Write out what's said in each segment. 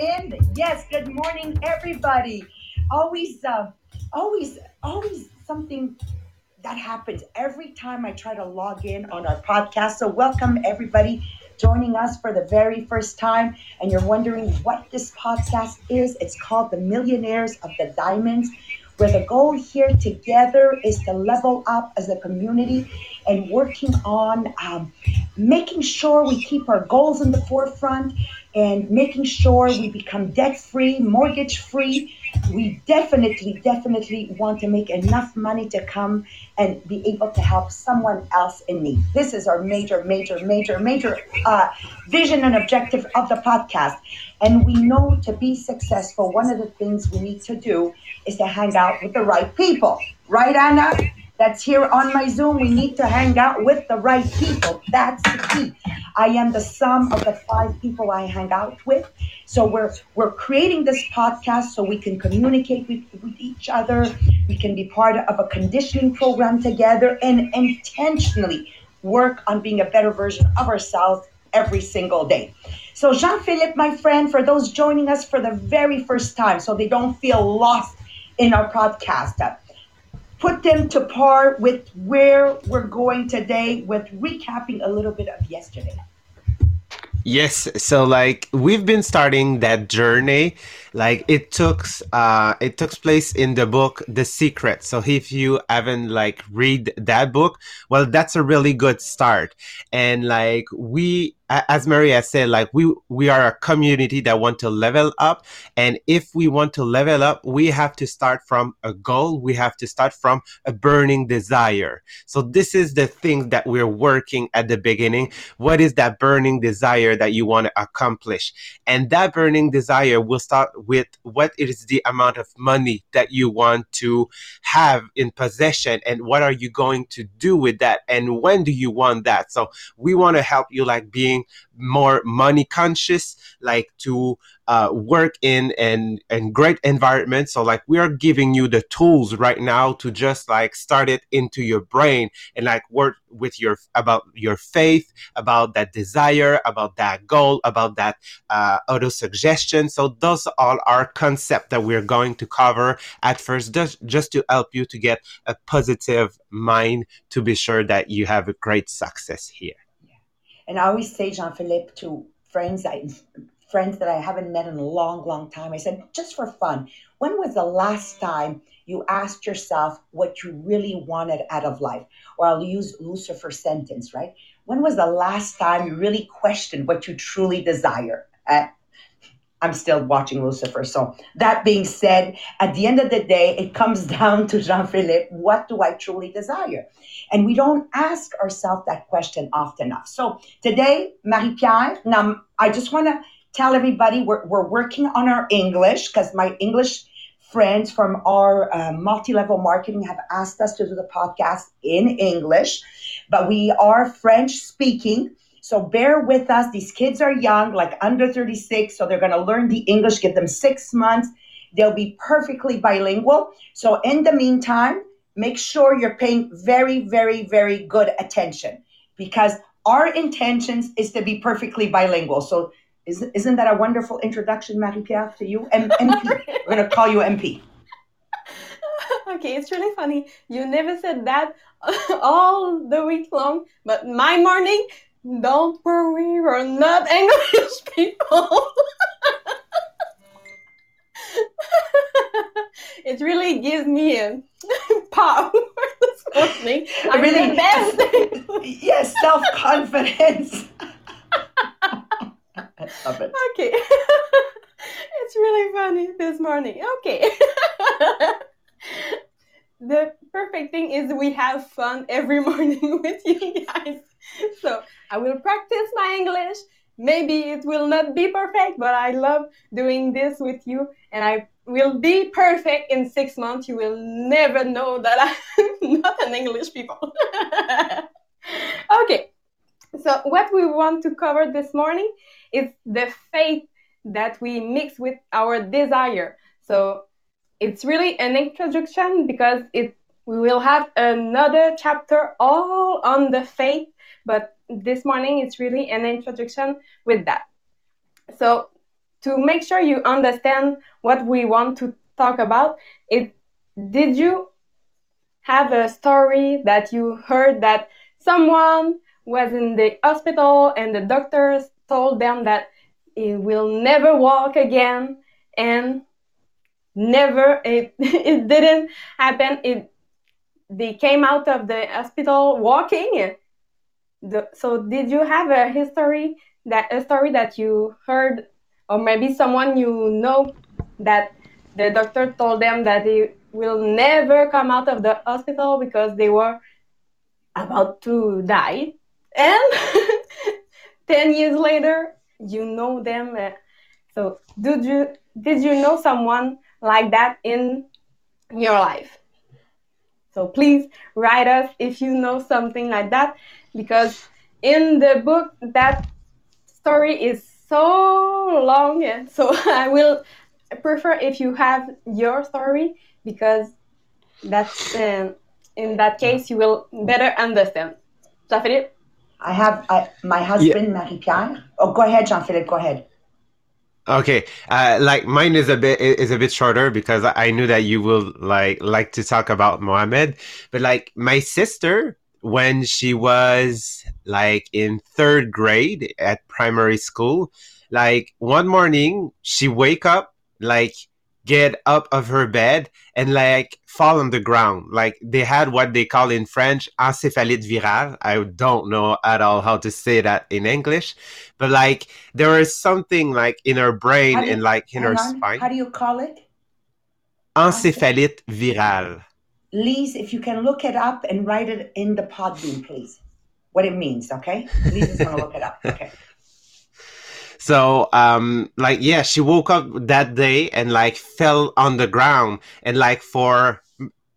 in. Yes, good morning, everybody. Always, uh, always, always something that happens every time I try to log in on our podcast. So, welcome everybody joining us for the very first time. And you're wondering what this podcast is. It's called The Millionaires of the Diamonds where the goal here together is to level up as a community and working on um, making sure we keep our goals in the forefront and making sure we become debt free, mortgage free. We definitely, definitely want to make enough money to come and be able to help someone else in need. This is our major, major, major, major uh, vision and objective of the podcast. And we know to be successful, one of the things we need to do is to hang out with the right people. Right, Anna? That's here on my Zoom. We need to hang out with the right people. That's the key. I am the sum of the five people I hang out with. So we're we're creating this podcast so we can communicate with, with each other. We can be part of a conditioning program together and intentionally work on being a better version of ourselves every single day. So Jean Philippe, my friend, for those joining us for the very first time, so they don't feel lost in our podcast put them to par with where we're going today with recapping a little bit of yesterday. Yes, so like we've been starting that journey like it took uh it took place in the book The Secret. So if you haven't like read that book, well that's a really good start. And like we as Maria said, like we we are a community that want to level up, and if we want to level up, we have to start from a goal. We have to start from a burning desire. So this is the thing that we're working at the beginning. What is that burning desire that you want to accomplish? And that burning desire will start with what is the amount of money that you want to have in possession, and what are you going to do with that, and when do you want that? So we want to help you like being more money conscious, like to uh, work in and and great environment. So like we are giving you the tools right now to just like start it into your brain and like work with your about your faith, about that desire, about that goal, about that uh, auto suggestion. So those all are concepts that we're going to cover at first, just just to help you to get a positive mind to be sure that you have a great success here. And I always say, Jean Philippe, to friends I friends that I haven't met in a long, long time, I said, just for fun, when was the last time you asked yourself what you really wanted out of life? Or I'll use Lucifer's sentence, right? When was the last time you really questioned what you truly desire? Uh, I'm still watching Lucifer. So that being said, at the end of the day, it comes down to Jean-Philippe, what do I truly desire? And we don't ask ourselves that question often enough. So today, Marie-Pier, now I just want to tell everybody we're, we're working on our English because my English friends from our uh, multi-level marketing have asked us to do the podcast in English, but we are French speaking. So bear with us. These kids are young, like under 36, so they're going to learn the English, give them six months. They'll be perfectly bilingual. So in the meantime, make sure you're paying very, very, very good attention because our intentions is to be perfectly bilingual. So isn't, isn't that a wonderful introduction, Marie-Pier, to you? M- MP. We're going to call you MP. okay, it's really funny. You never said that all the week long, but my morning don't worry, we're not English people. it really gives me a power this morning. I'm really, the best. yes, self confidence. love it. Okay. it's really funny this morning. Okay. the perfect thing is we have fun every morning with you guys. So I will practice my English. Maybe it will not be perfect, but I love doing this with you. And I will be perfect in six months. You will never know that I'm not an English people. okay. So what we want to cover this morning is the faith that we mix with our desire. So it's really an introduction because it we will have another chapter all on the faith but this morning it's really an introduction with that. So to make sure you understand what we want to talk about, it did you have a story that you heard that someone was in the hospital and the doctors told them that it will never walk again and never it, it didn't happen it they came out of the hospital walking the, so did you have a history that a story that you heard or maybe someone you know that the doctor told them that they will never come out of the hospital because they were about to die? And 10 years later you know them uh, so did you did you know someone like that in your life? So please write us if you know something like that because in the book that story is so long so i will prefer if you have your story because that's uh, in that case you will better understand jean-philippe I have I, my husband, Marie Pier. Oh, go ahead, Jean Philippe. Go ahead. Okay, uh, like mine is a bit is a bit shorter because I knew that you will like like to talk about Mohammed, but like my sister when she was like in third grade at primary school, like one morning she wake up like get up of her bed and like fall on the ground. Like they had what they call in French encéphalite virale. I don't know at all how to say that in English, but like there is something like in her brain you, and like in her on. spine. How do you call it? Encéphalite virale. Lise, if you can look it up and write it in the Podbean, please. What it means, okay? Lise is gonna look it up. Okay. So, um, like, yeah, she woke up that day and like fell on the ground and like for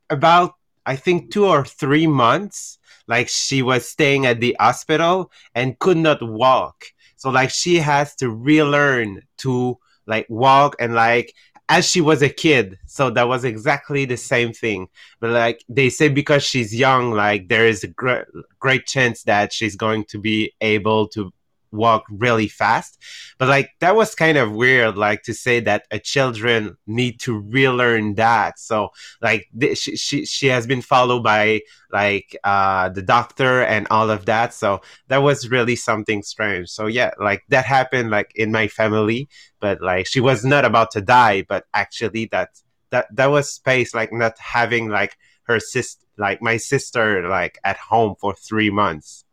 about, I think two or three months, like she was staying at the hospital and could not walk. So like she has to relearn to like walk and like as she was a kid. So that was exactly the same thing. But like they say, because she's young, like there is a gr- great chance that she's going to be able to walk really fast. But like that was kind of weird like to say that a children need to relearn that. So like th- she, she she has been followed by like uh the doctor and all of that. So that was really something strange. So yeah like that happened like in my family. But like she was not about to die but actually that that that was space like not having like her sister like my sister like at home for three months.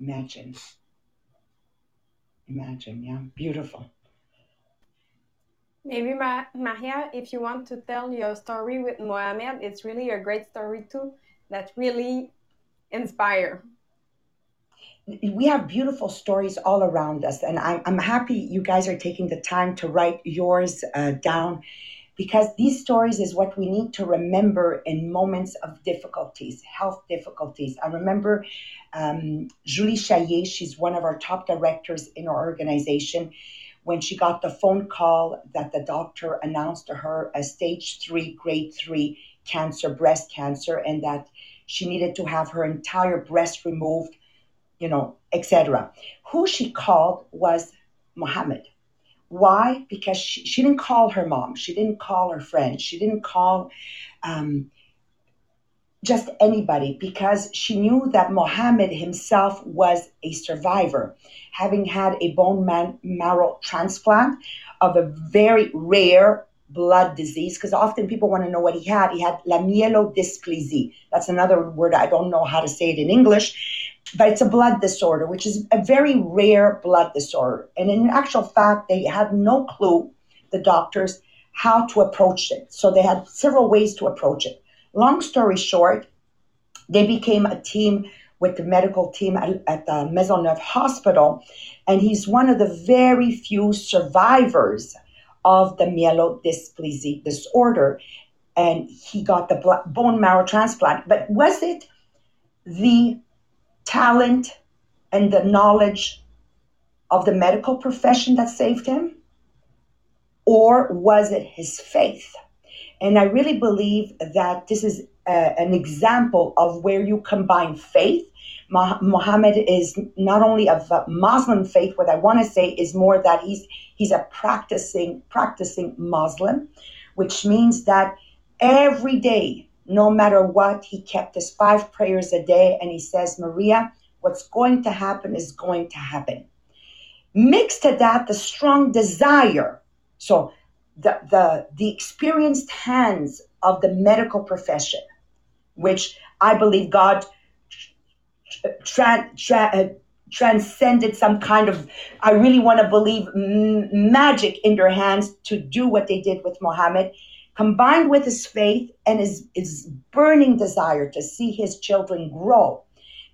Imagine. Imagine, yeah. Beautiful. Maybe Ma- Maria, if you want to tell your story with Mohammed, it's really a great story too that really inspire. We have beautiful stories all around us, and I'm, I'm happy you guys are taking the time to write yours uh, down because these stories is what we need to remember in moments of difficulties, health difficulties. I remember um, Julie Chaillet, she's one of our top directors in our organization. When she got the phone call that the doctor announced to her a stage three, grade three cancer, breast cancer, and that she needed to have her entire breast removed, you know, etc. Who she called was Mohammed. Why? Because she, she didn't call her mom. She didn't call her friends. She didn't call um, just anybody because she knew that Mohammed himself was a survivor, having had a bone man- marrow transplant of a very rare blood disease. Because often people want to know what he had. He had la myelodysplasia. That's another word I don't know how to say it in English but it's a blood disorder, which is a very rare blood disorder. And in actual fact, they had no clue, the doctors, how to approach it. So they had several ways to approach it. Long story short, they became a team with the medical team at, at the Maisonneuve Hospital, and he's one of the very few survivors of the myelodysplasia disorder. And he got the blood, bone marrow transplant. But was it the talent and the knowledge of the medical profession that saved him? Or was it his faith? And I really believe that this is uh, an example of where you combine faith. Muhammad is not only of Muslim faith. What I want to say is more that he's he's a practicing practicing Muslim, which means that every day, no matter what, he kept his five prayers a day, and he says, Maria, what's going to happen is going to happen. Mixed to that, the strong desire. So the the the experienced hands of the medical profession, which I believe God tra- tra- uh, transcended some kind of, I really want to believe, m- magic in their hands to do what they did with Muhammad, combined with his faith and his, his burning desire to see his children grow.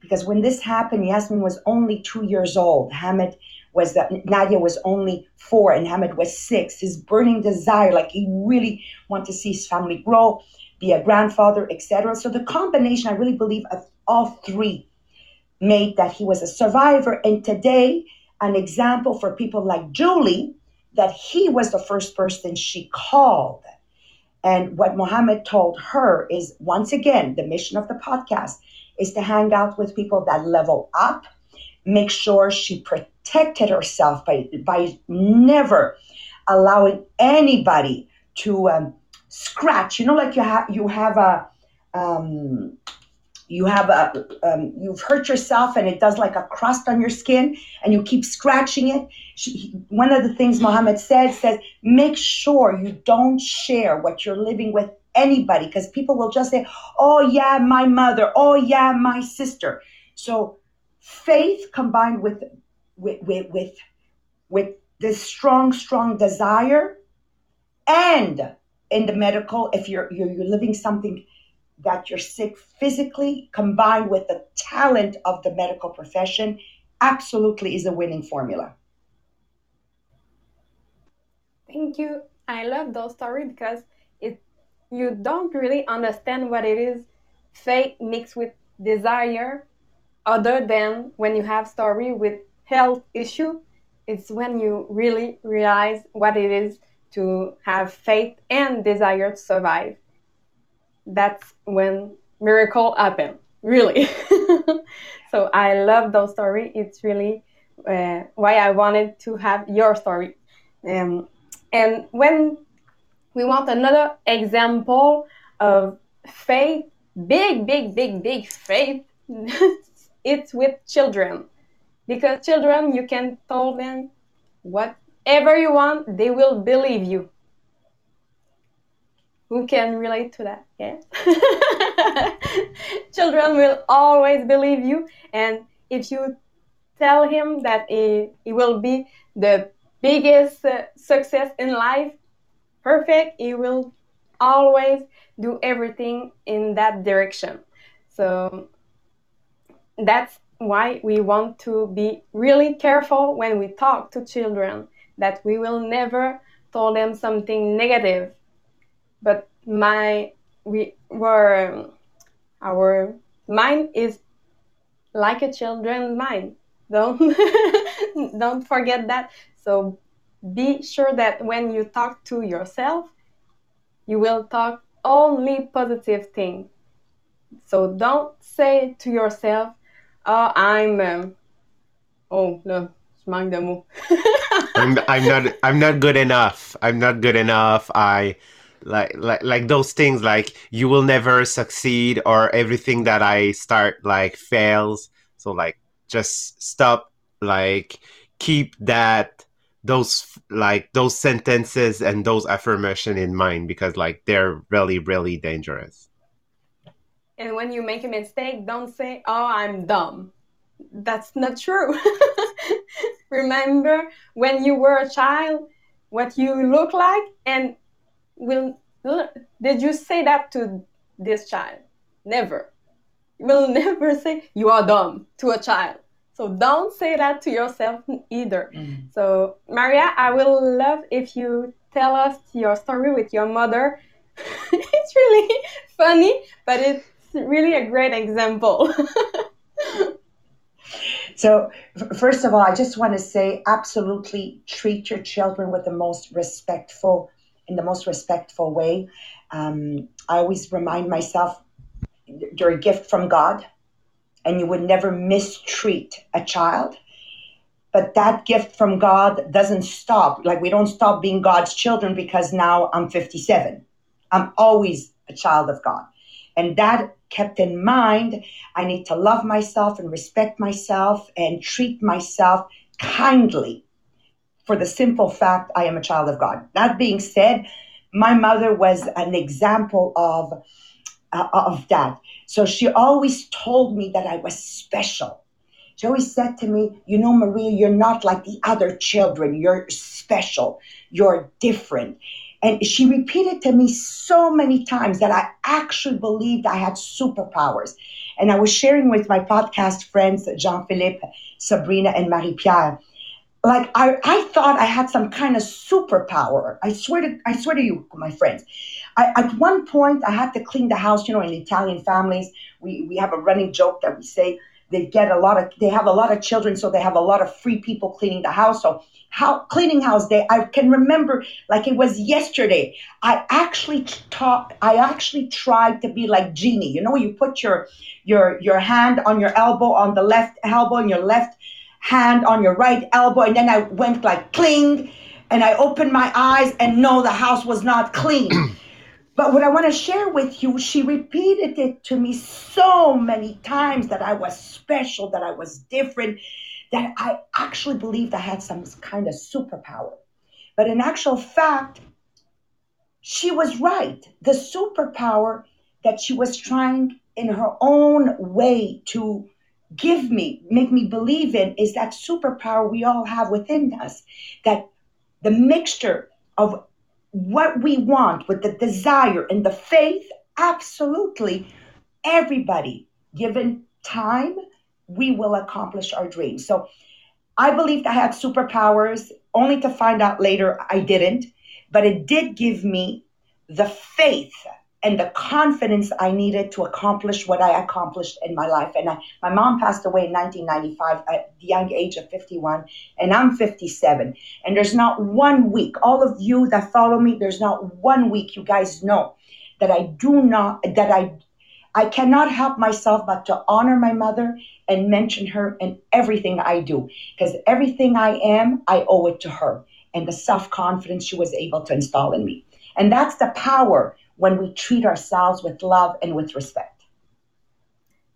Because when this happened, Yasmin was only two years old. Hamid was Nadia was only four and Hamid was six. His burning desire, like he really wanted to see his family grow, be a grandfather, etc. So the combination, I really believe, of all three made that he was a survivor. And today, an example for people like Julie, that he was the first person she called. And what Mohammed told her is once again, the mission of the podcast is to hang out with people that level up, make sure she protected herself by, by never allowing anybody to um, scratch. You know, like you have you have a um, you have a um, you've hurt yourself and it does like a crust on your skin and you keep scratching it. She, one of the things Muhammad said says make sure you don't share what you're living with anybody because people will just say oh yeah my mother. Oh yeah my sister. So faith combined with with with with, with this strong strong desire and in the medical if you're you're, you're living something that you're sick physically combined with the talent of the medical profession absolutely is a winning formula. Thank you. I love those stories because it you don't really understand what it is faith mixed with desire other than when you have story with health issue it's when you really realize what it is to have faith and desire to survive that's when miracle happen really. So i love those stories it's really uh, why i wanted to have your story. Um, and when we want another example of faith big big big big faith it's with children. Because children you can tell them whatever you want they will believe you who can relate to that yeah. Children will always believe you and if you tell him that he, he will be the biggest uh, success in life perfect he will always do everything in that direction. So that's why we want to be really careful when we talk to children that we will never tell them something negative but my we were our mind is like a children's mind. Don't don't forget that. So be sure that when you talk to yourself you will talk only positive thing. So don't say to yourself oh i'm um, oh no manque de mots I'm, I'm not i'm not good enough. I'm not good enough. I like like like those things like you will never succeed or everything that i start like fails. So like just stop like keep that those like those sentences and those affirmation in mind because like they're really really dangerous. And when you make a mistake don't say oh i'm dumb. That's not true. Remember when you were a child what you look like and will did you say that to this child? Never. You will never say you are dumb to a child. So don't say that to yourself either. Mm. so maria i will love if you tell us your story with your mother. It's really funny but it's really a great example. So, first of all, I just want to say absolutely treat your children with the most respectful in the most respectful way. Um, I always remind myself you're a gift from God and you would never mistreat a child. But that gift from God doesn't stop. Like we don't stop being God's children because now I'm 57. I'm always a child of God. And that kept in mind, I need to love myself and respect myself and treat myself kindly for the simple fact I am a child of God. That being said, my mother was an example of uh, of that. So she always told me that I was special. She always said to me, You know, Maria, you're not like the other children. You're special. You're different. And she repeated to me so many times that I actually believed I had superpowers. And I was sharing with my podcast friends, Jean Philippe, Sabrina, and Marie Pier. Like I, I thought I had some kind of superpower. I swear to I swear to you, my friends. I, at one point I had to clean the house, you know, in Italian families, we, we have a running joke that we say they get a lot of they have a lot of children so they have a lot of free people cleaning the house so how cleaning house day i can remember like it was yesterday i actually taught i actually tried to be like genie you know you put your your your hand on your elbow on the left elbow and your left hand on your right elbow and then i went like cling and i opened my eyes and no the house was not clean But what I want to share with you, she repeated it to me so many times that I was special, that I was different, that I actually believed I had some kind of superpower. But in actual fact, she was right. The superpower that she was trying in her own way to give me, make me believe in, is that superpower we all have within us. That the mixture of what we want with the desire and the faith, absolutely everybody, given time, we will accomplish our dreams. So I believed I had superpowers, only to find out later I didn't. But it did give me the faith and the confidence I needed to accomplish what I accomplished in my life. And I, my mom passed away in 1995 at the young age of 51, and I'm 57. And there's not one week, all of you that follow me, there's not one week you guys know that I do not, that I, I cannot help myself but to honor my mother and mention her in everything I do. Because everything I am, I owe it to her and the self confidence she was able to install in me. And that's the power when we treat ourselves with love and with respect.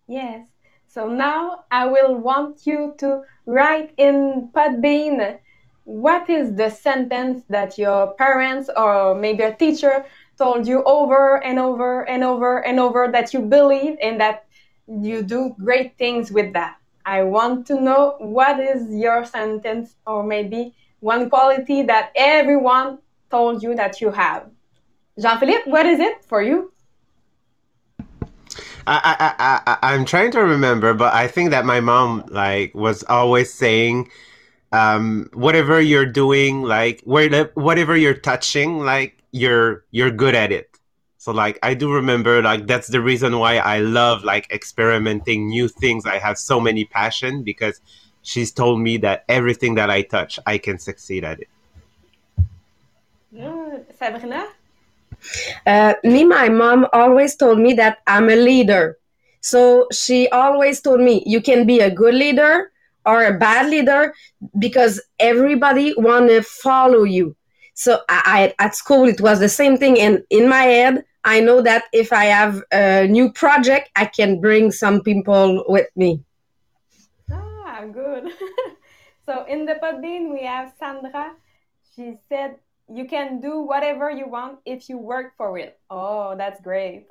Yes. So now I will want you to write in Podbean what is the sentence that your parents or maybe a teacher told you over and over and over and over that you believe and that you do great things with that. I want to know what is your sentence or maybe one quality that everyone told you that you have. Jean-Philippe, what is it for you? I, I, I, I'm trying to remember, but I think that my mom like was always saying, um, whatever you're doing, like whatever you're touching, like you're you're good at it. So like I do remember like that's the reason why I love like experimenting new things. I have so many passion because she's told me that everything that I touch, I can succeed at it. Sabrina? Uh, me, my mom always told me that I'm a leader. So she always told me you can be a good leader or a bad leader because everybody want to follow you. So I, I, at school it was the same thing, and in my head I know that if I have a new project, I can bring some people with me. Ah, good. so in the Podbean we have Sandra. She said you can do whatever you want if you work for it. Oh, that's great.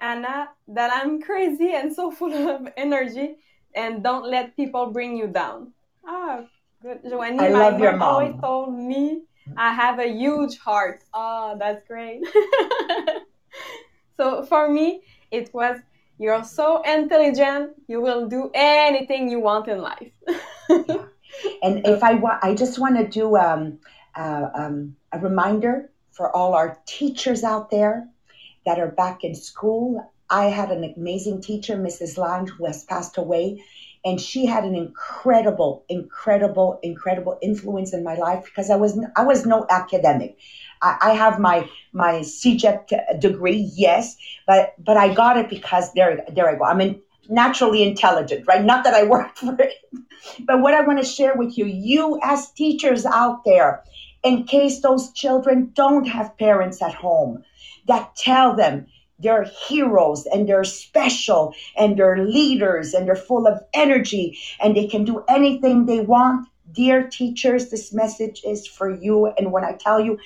Anna, that I'm crazy and so full of energy and don't let people bring you down. Oh, good. Joanie, I love your mom. always told me I have a huge heart. Oh, that's great. so for me, it was you're so intelligent, you will do anything you want in life. yeah. And if I want, I just want to do um, uh, um, a reminder for all our teachers out there that are back in school. I had an amazing teacher, Mrs. Lang, who has passed away. and she had an incredible, incredible, incredible influence in my life because I was I was no academic. I, I have my my CEGEP degree, yes, but but I got it because there there I go. I'm in, naturally intelligent, right? Not that I work for it, but what I want to share with you, you as teachers out there, in case those children don't have parents at home that tell them they're heroes and they're special and they're leaders and they're full of energy and they can do anything they want. Dear teachers, this message is for you. And when I tell you,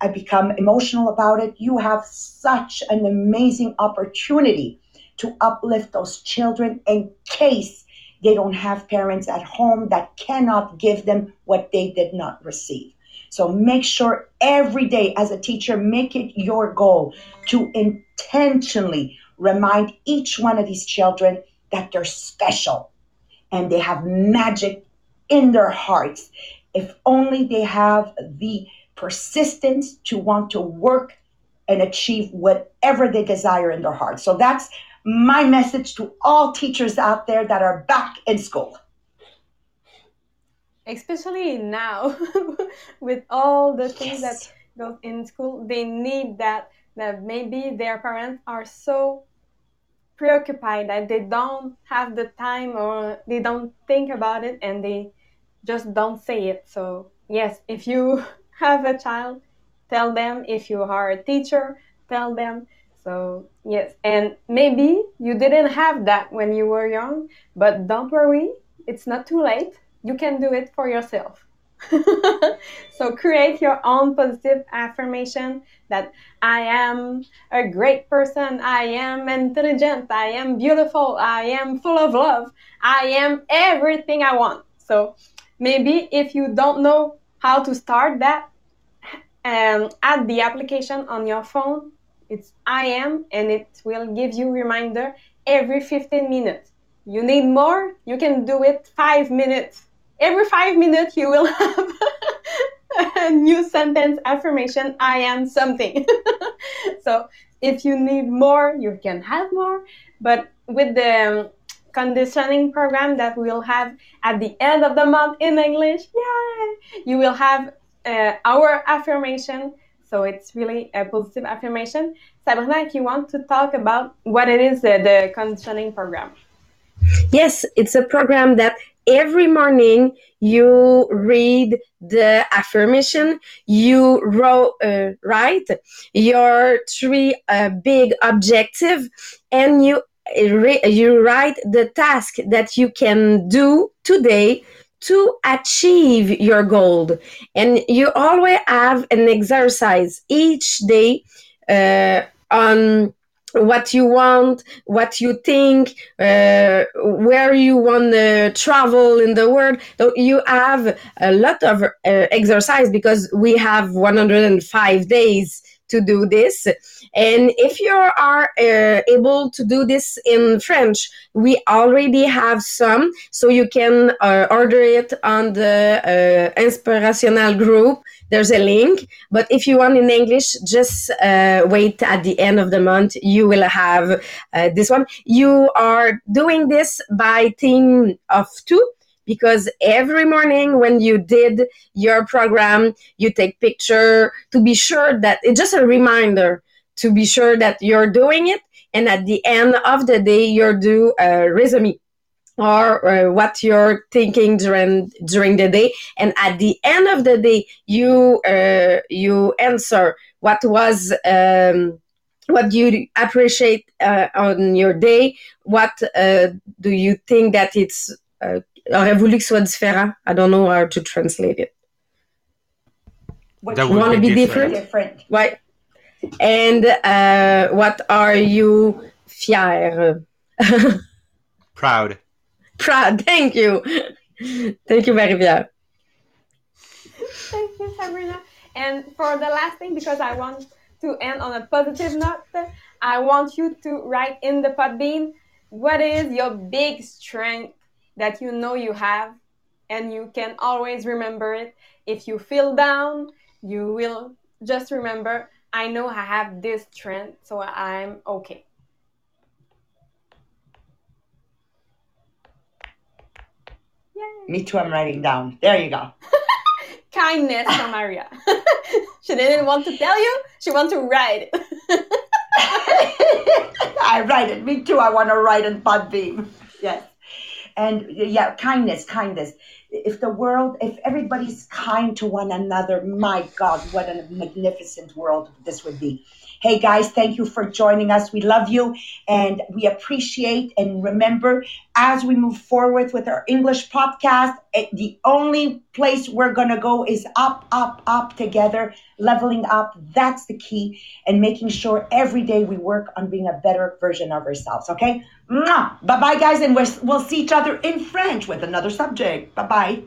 I become emotional about it. You have such an amazing opportunity to uplift those children in case they don't have parents at home that cannot give them what they did not receive. So make sure every day as a teacher, make it your goal to intentionally remind each one of these children that they're special and they have magic in their hearts. If only they have the persistence to want to work and achieve whatever they desire in their heart. So that's my message to all teachers out there that are back in school. Especially now with all the things yes. that go in school they need that that maybe their parents are so preoccupied that they don't have the time or they don't think about it and they just don't say it. So yes if you have a child tell them. If you are a teacher tell them so yes and maybe you didn't have that when you were young but don't worry it's not too late you can do it for yourself. so create your own positive affirmation that I am a great person, I am intelligent, I am beautiful, I am full of love, I am everything I want. So maybe if you don't know how to start that, um, add the application on your phone. It's I am, and it will give you reminder every 15 minutes. You need more? You can do it five minutes every five minutes you will have a new sentence affirmation i am something so if you need more you can have more but with the um, conditioning program that we'll have at the end of the month in english yay you will have uh, our affirmation so it's really a positive affirmation. Sabrina if you want to talk about what it is uh, the conditioning program. Yes it's a program that every morning you read the affirmation you wrote, uh, write your three uh, big objective and you you write the task that you can do today to achieve your goal and you always have an exercise each day uh, on what you want, what you think, uh, where you want to travel in the world. So you have a lot of uh, exercise because we have 105 days to do this. And if you are uh, able to do this in French, we already have some, so you can uh, order it on the uh, Inspirational group there's a link. But if you want in English, just uh, wait at the end of the month. You will have uh, this one. You are doing this by team of two because every morning when you did your program you take picture to be sure that it's just a reminder to be sure that you're doing it and at the end of the day you're do a resume or uh, what you're thinking during during the day. And at the end of the day you uh, you answer what was um, what you appreciate uh, on your day. What uh, do you think that it's uh, aurait voulu que soit différent? I don't know how to translate it. What you want to be different, different. right and uh, what are you fier proud proud. Thank you. Thank you, Marie-Pier. Thank you, Sabrina. And for the last thing, because I want to end on a positive note, I want you to write in the Podbean what is your big strength that you know you have and you can always remember it. If you feel down, you will just remember, I know I have this trend, so I'm okay. Me too, I'm writing down. There you go. Kindness from Maria. she didn't want to tell you, she wants to write. I write it. Me too. I want to write in Podbean. Yes. And yeah, kindness, kindness. If the world, if everybody's kind to one another, my God, what a magnificent world this would be. Hey guys, thank you for joining us. We love you and we appreciate and remember as we move forward with our English podcast, the only place we're going to go is up, up, up together, leveling up. That's the key and making sure every day we work on being a better version of ourselves. Okay? Bye bye, guys. And we'll see each other in French with another subject. Bye bye.